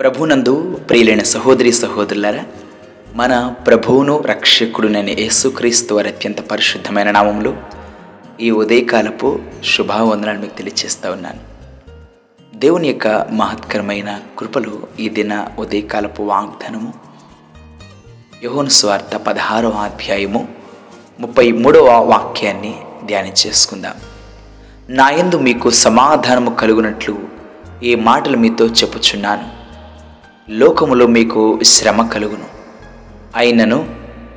ప్రభునందు ప్రియులైన సహోదరి సహోదరులారా మన ప్రభువును రక్షకుడునైన యేసుక్రీస్తు వారి అత్యంత పరిశుద్ధమైన నామంలో ఈ ఉదయకాలపు శుభావందనాన్ని మీకు తెలియచేస్తూ ఉన్నాను. దేవుని యొక్క మహత్కరమైన కృపలు ఈ దిన ఉదయకాలపు వాగ్దానము యోహోను స్వార్థ పదహారవ అధ్యాయము ముప్పై మూడవ వాక్యాన్ని ధ్యానం చేసుకుందాం. నాయందు మీకు సమాధానము కలుగునట్లు ఈ మాటలు మీతో చెప్పుచున్నాను. లోకములో మీకు శ్రమ కలుగును. అయినను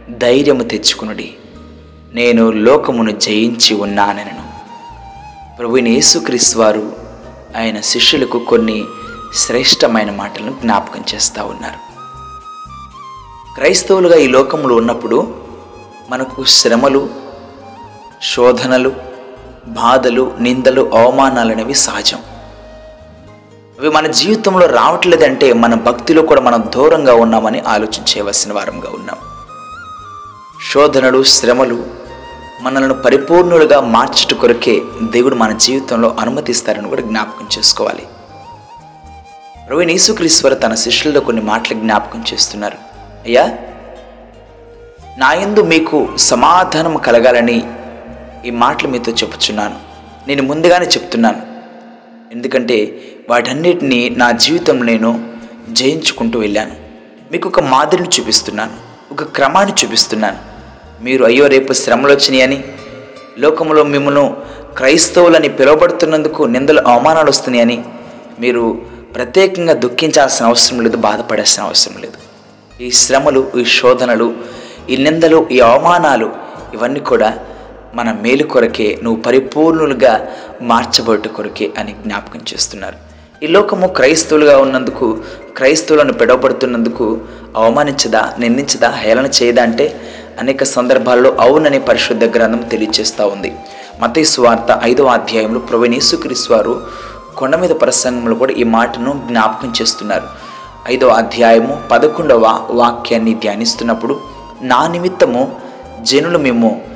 ధైర్యము తెచ్చుకునుడి. నేను లోకమును జయించి ఉన్నానెనను. ప్రభుని యేసుక్రీస్తు వారు ఆయన శిష్యులకు కొన్ని శ్రేష్టమైన మాటలను జ్ఞాపకం చేస్తూ ఉన్నారు. క్రైస్తవులుగా ఈ లోకంలో ఉన్నప్పుడు మనకు శ్రమలు శోధనలు బాధలు నిందలు అవమానాలు అనేవి సహజం. అవి మన జీవితంలో రావట్లేదంటే మన భక్తిలో కూడా మనం దూరంగా ఉన్నామని ఆలోచించేవలసిన వారంగా ఉన్నాం. శోధనలు శ్రమలు మనల్ని పరిపూర్ణులుగా మార్చుట కొరకే దేవుడు మన జీవితంలో అనుమతిస్తారని కూడా జ్ఞాపకం చేసుకోవాలి. రవి యేసుక్రీశ్వర తన శిష్యులతో కొన్ని మాటలు జ్ఞాపకం చేస్తున్నారు. అయ్యా నా యందు మీకు సమాధానం కలగాలని ఈ మాటలు మీతో చెప్పుచున్నాను. నేను ముందుగానే చెప్తున్నాను. ఎందుకంటే వాటన్నిటినీ నా జీవితం నేను జయించుకుంటూ వెళ్ళాను. మీకు ఒక మాదిరిని చూపిస్తున్నాను ఒక క్రమాన్ని చూపిస్తున్నాను. మీరు అయ్యో రేపు శ్రమలు వచ్చినాయని లోకంలో మిమ్మల్ని క్రైస్తవులని పిలువబడుతున్నందుకు నిందలు అవమానాలు వస్తున్నాయని మీరు ప్రత్యేకంగా దుఃఖించాల్సిన అవసరం లేదు బాధపడాల్సిన అవసరం లేదు. ఈ శ్రమలు ఈ శోధనలు ఈ నిందలు ఈ అవమానాలు ఇవన్నీ కూడా మన మేలు కొరకే నువ్వు పరిపూర్ణులుగా మార్చబడు కొరకే అని జ్ఞాపకం చేస్తున్నారు. ఈ లోకము క్రైస్తవులుగా ఉన్నందుకు క్రైస్తవులను పిడవబడుతున్నందుకు అవమానించదా నిందించదా హేళన చేయదా అంటే అనేక సందర్భాల్లో అవునని పరిశుద్ధ గ్రంథం తెలియజేస్తూ ఉంది. మతీ సువార్త ఐదవ అధ్యాయంలో ప్రవీణేశ్వక్రీస్ వారు కొండ మీద ప్రసంగంలో కూడా ఈ మాటను జ్ఞాపకం చేస్తున్నారు. ఐదవ అధ్యాయము పదకొండవ వాక్యాన్ని ధ్యానిస్తున్నప్పుడు నా నిమిత్తము జనులు మేము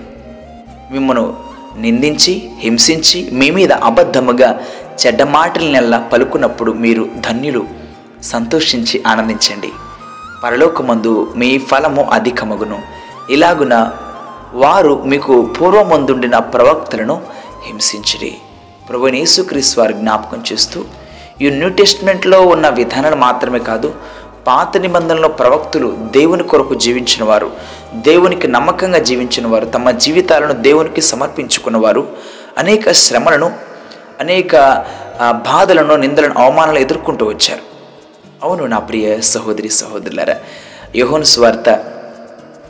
మిమ్మను నిందించి హింసించి మీ మీద అబద్ధముగా చెడ్డ మాటలనెల్లా పలుకున్నప్పుడు మీరు ధన్యులు. సంతోషించి ఆనందించండి. పరలోకమందు మీ ఫలము అధికమగును. ఇలాగున వారు మీకు పూర్వమందుండిన ప్రవక్తలను హింసించిరి ప్రభు యేసుక్రీస్తు వారు జ్ఞాపకం చేస్తూ ఈ న్యూ టెస్ట్మెంట్లో ఉన్న విధానాలు మాత్రమే కాదు పాత నిబంధనలో ప్రవక్తులు దేవుని కొరకు జీవించిన వారు దేవునికి నమ్మకంగా జీవించిన వారు తమ జీవితాలను దేవునికి సమర్పించుకున్నవారు. అనేక శ్రమలను అనేక బాధలను నిందలను అవమానాలు ఎదుర్కొంటూ వచ్చారు. అవును నా ప్రియ సహోదరి సహోదరులారా యోహోను స్వార్త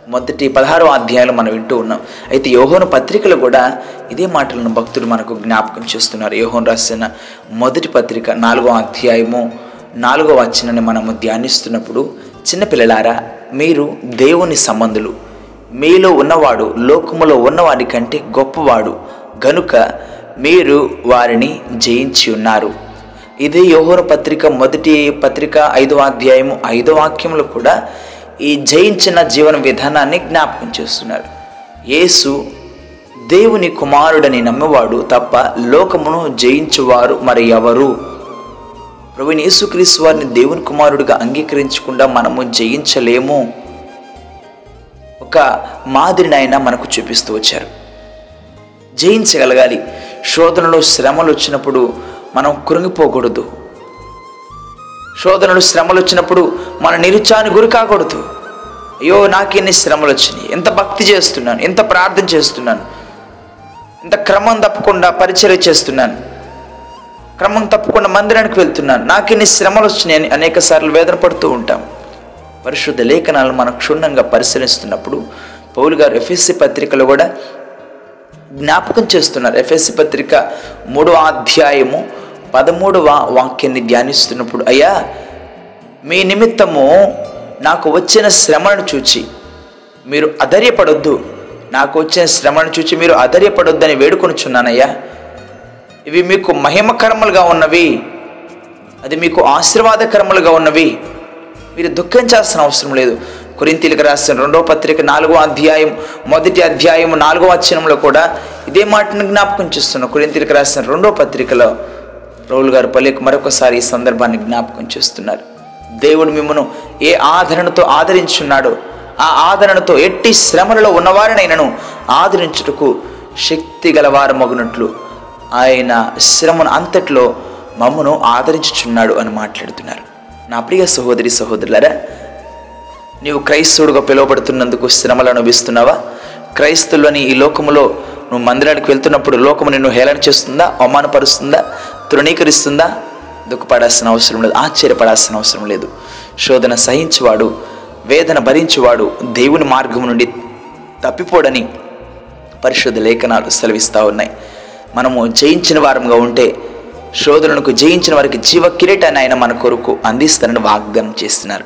మొదటి పదహారో అధ్యాయాలు మనం వింటూ ఉన్నాం. అయితే యోహోను పత్రికలు కూడా ఇదే మాటలను భక్తులు మనకు జ్ఞాపకం చేస్తున్నారు. యోహోను రాసిన మొదటి పత్రిక నాలుగో అధ్యాయము నాలుగో వచనాన్ని మనము ధ్యానిస్తున్నప్పుడు చిన్నపిల్లలారా మీరు దేవుని సంబంధులు. మీలో ఉన్నవాడు లోకములో ఉన్నవాడి కంటే గొప్పవాడు. గనుక మీరు వారిని జయించి ఉన్నారు. ఇదే యోహోర పత్రిక మొదటి పత్రిక ఐదవ అధ్యాయము ఐదో వాక్యంలో కూడా ఈ జయించిన జీవన విధానాన్ని జ్ఞాపకం చేస్తున్నారు. యేసు దేవుని కుమారుడని నమ్మేవాడు తప్ప లోకమును జయించువారు మరి ఎవరు? ప్రవీణ్ యేసుక్రీస్తు వారిని దేవుని కుమారుడిగా అంగీకరించకుండా మనము జయించలేము. ఒక మాదిరిని ఆయన మనకు చూపిస్తూ వచ్చారు. జయించగలగాలి. శోధనలో శ్రమలు వచ్చినప్పుడు మనం కృంగిపోకూడదు. శోధనలు శ్రమలు వచ్చినప్పుడు మన నిరుచాన్ని గురి కాకూడదు. అయ్యో నాకెన్ని శ్రమలు వచ్చినాయి. ఎంత భక్తి చేస్తున్నాను. ఎంత ప్రార్థన చేస్తున్నాను. ఎంత క్రమం తప్పకుండా పరిచయం చేస్తున్నాను. క్రమం తప్పకుండా మందిరానికి వెళ్తున్నాను. నాకు ఇన్ని శ్రమలు వచ్చినాయని అనేక సార్లు వేదన పడుతూ ఉంటాం. పరిశుద్ధ లేఖనాలను మనం క్షుణ్ణంగా పరిశీలిస్తున్నప్పుడు పౌలు గారు ఎఫ్ఎస్సి పత్రికలో కూడా జ్ఞాపకం చేస్తున్నారు. ఎఫ్ఎస్సి పత్రిక మూడవ అధ్యాయము పదమూడవ వాక్యాన్ని ధ్యానిస్తున్నప్పుడు అయ్యా మీ నిమిత్తము నాకు వచ్చిన శ్రమను చూచి మీరు అధైర్యపడొద్దు. నాకు వచ్చిన శ్రమను చూచి మీరు అధైర్యపడొద్దని వేడుకొనుచున్నానయ్యా. ఇవి మీకు మహిమకరములుగా ఉన్నవి. అది మీకు ఆశీర్వాదకరములుగా ఉన్నవి. మీరు దుఃఖించాల్సిన అవసరం లేదు. కొరింతీలకు రాసిన రెండవ పత్రిక నాలుగో అధ్యాయం మొదటి అధ్యాయం నాలుగో వచనంలో కూడా ఇదే మాటను జ్ఞాపకం చేస్తున్న కొరింతీలకు రాసిన రెండో పత్రికలో రౌల్ గారు పల్లెకు మరొకసారి ఈ సందర్భాన్ని జ్ఞాపకం చేస్తున్నారు. దేవుడు మిమ్మను ఏ ఆదరణతో ఆదరించున్నాడో ఆ ఆదరణతో ఎట్టి శ్రమలలో ఉన్నవారినైనను ఆదరించుటకు శక్తి గలవారు మగునట్లు ఆయన శ్రమను అంతట్లో మమ్మను ఆదరించుచున్నాడు అని మాట్లాడుతున్నారు. నా ప్రియ సహోదరి సహోదరులరా నీవు క్రైస్తవుడుగా పిలువబడుతున్నందుకు శ్రమలు అనుభవిస్తున్నావా? క్రైస్తవులని ఈ లోకములో నువ్వు మందిరానికి వెళ్తున్నప్పుడు లోకము నిన్ను హేళన చేస్తుందా? అవమానపరుస్తుందా? తృణీకరిస్తుందా? దుఃఖపడాల్సిన అవసరం లేదు ఆశ్చర్యపడాల్సిన అవసరం లేదు. శోధన సహించువాడు వేదన భరించువాడు దేవుని మార్గం నుండి తప్పిపోడని పరిశుద్ధ లేఖనాలు సెలవిస్తూ ఉన్నాయి. మనము జయించిన వారంగా ఉంటే శోధనకు జయించిన వారికి జీవ కిరీటాన్ని ఆయన మన కొరకు అందిస్తానని వాగ్దానం చేస్తున్నారు.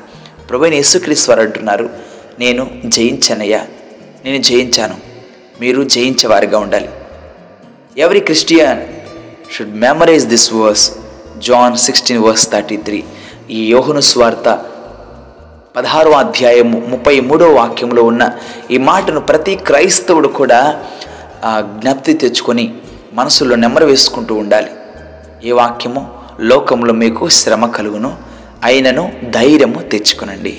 ప్రభుని యేసుక్రీస్తు వారు అంటున్నారు నేను జయించానయ్యా నేను జయించాను. మీరు జయించేవారిగా ఉండాలి. Every Christian should memorize this verse John sixteen verse thirty three ఈ యోహను స్వార్త పదహారవ అధ్యాయము ముప్పై మూడో వాక్యంలో ఉన్న ఈ మాటను ప్రతి క్రైస్తవుడు కూడా జ్ఞప్తి తెచ్చుకొని మనసులో నెమ్మరు వేసుకుంటూ ఉండాలి. ఈ వాక్యము లోకంలో మీకు శ్రమ కలుగును. అయినను ధైర్యము తెచ్చుకునండి.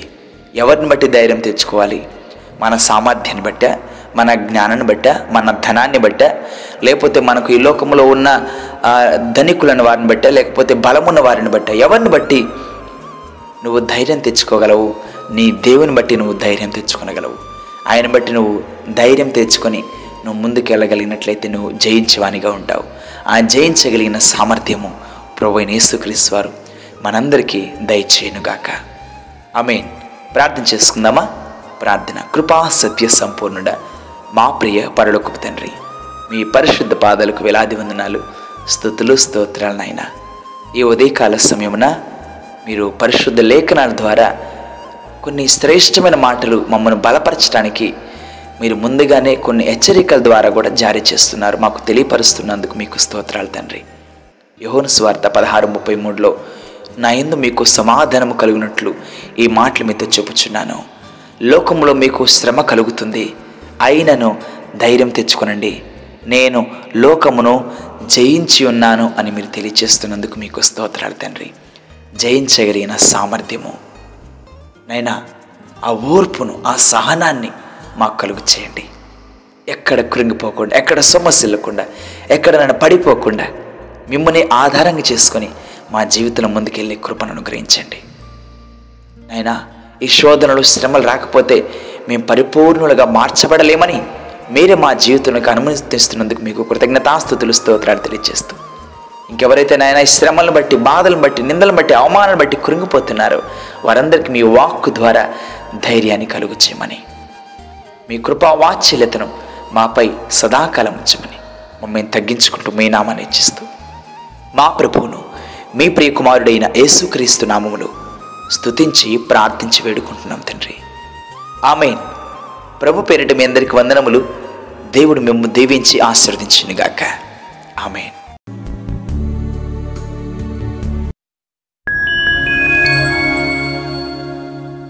ఎవరిని బట్టి ధైర్యం తెచ్చుకోవాలి? మన సామర్థ్యాన్ని బట్ట మన జ్ఞానాన్ని బట్ట మన ధనాన్ని బట్ట లేకపోతే మనకు ఈ లోకంలో ఉన్న ధనికులను వారిని బట్ట లేకపోతే బలమున్న వారిని బట్ట ఎవరిని బట్టి నువ్వు ధైర్యం తెచ్చుకోగలవు? నీ దేవుని బట్టి నువ్వు ధైర్యం తెచ్చుకోగలవు ఆయన బట్టి నువ్వు ధైర్యం తెచ్చుకొని నువ్వు ముందుకు వెళ్ళగలిగినట్లయితే నువ్వు జయించేవానిగా ఉంటావు. ఆ జయించగలిగిన సామర్థ్యము ప్రభు అయిన యేసుక్రీస్తు వారు మనందరికీ దయచేయనుగాక. ఆమేన్. ప్రార్థన చేసుకుందామా? ప్రార్థన. కృపా సత్య సంపూర్ణుడ మా ప్రియ పరలోకపు తండ్రి మీ పరిశుద్ధ పాదాలకు వేలాది వందనాలు. స్థుతులు స్తోత్రాలు నాయన. ఈ ఉదయకాల సమయమున మీరు పరిశుద్ధ లేఖనాల ద్వారా కొన్ని శ్రేష్టమైన మాటలు మమ్మల్ని బలపరచడానికి మీరు ముందుగానే కొన్ని హెచ్చరికల ద్వారా కూడా జారీ చేస్తున్నారు. మాకు తెలియపరుస్తున్నందుకు మీకు స్తోత్రాలు తండ్రి. యోహోను స్వార్థ పదహారు ముప్పై మూడులో నా ఎందు మీకు సమాధానము కలిగినట్లు ఈ మాటలు మీతో చెప్పుచున్నాను. లోకంలో మీకు శ్రమ కలుగుతుంది. అయినను ధైర్యం తెచ్చుకొనండి. నేను లోకమును జయించి ఉన్నాను అని మీరు తెలియచేస్తున్నందుకు మీకు స్తోత్రాలు తండ్రి. జయించగలిగిన సామర్థ్యము. నైనా ఆ ఓర్పును ఆ సహనాన్ని మాకు కలుగు చేయండి. ఎక్కడ కృంగిపోకుండా ఎక్కడ సొమ్మసిల్లకుండా ఎక్కడ నన్ను పడిపోకుండా మిమ్మల్ని ఆధారంగా చేసుకొని మా జీవితంలో ముందుకెళ్ళి కృపను అనుగ్రహించండి. అయినా ఈ శోధనలు శ్రమలు రాకపోతే మేము పరిపూర్ణులుగా మార్చబడలేమని మీరే మా జీవితంలోకి అనుమతిస్తున్నందుకు మీకు కృతజ్ఞతాస్థుతులు స్తోత్రాలు తెలియజేస్తూ. ఇంకెవరైతే నాయన ఈ శ్రమలను బట్టి బాధలను బట్టి నిందలను బట్టి అవమానాలను బట్టి కృంగిపోతున్నారో వారందరికీ మీ వాక్కు ద్వారా ధైర్యాన్ని కలుగు చేయమని మీ కృపా వాత్సల్యతను మాపై సదాకాలం ఉంచమని మమ్మల్ని తగ్గించుకుంటూ మీ నామాన్ని ఇచ్చిస్తూ మా ప్రభువును మీ ప్రియకుమారుడైన యేసుక్రీస్తు నామములు స్తుతించి ప్రార్థించి వేడుకుంటున్నాం తండ్రి. ఆమెన్. ప్రభు పేరిట మీ అందరికి వందనములు. దేవుడు మిమ్ము దీవించి ఆశీర్వదించినగాక. ఆమెన్.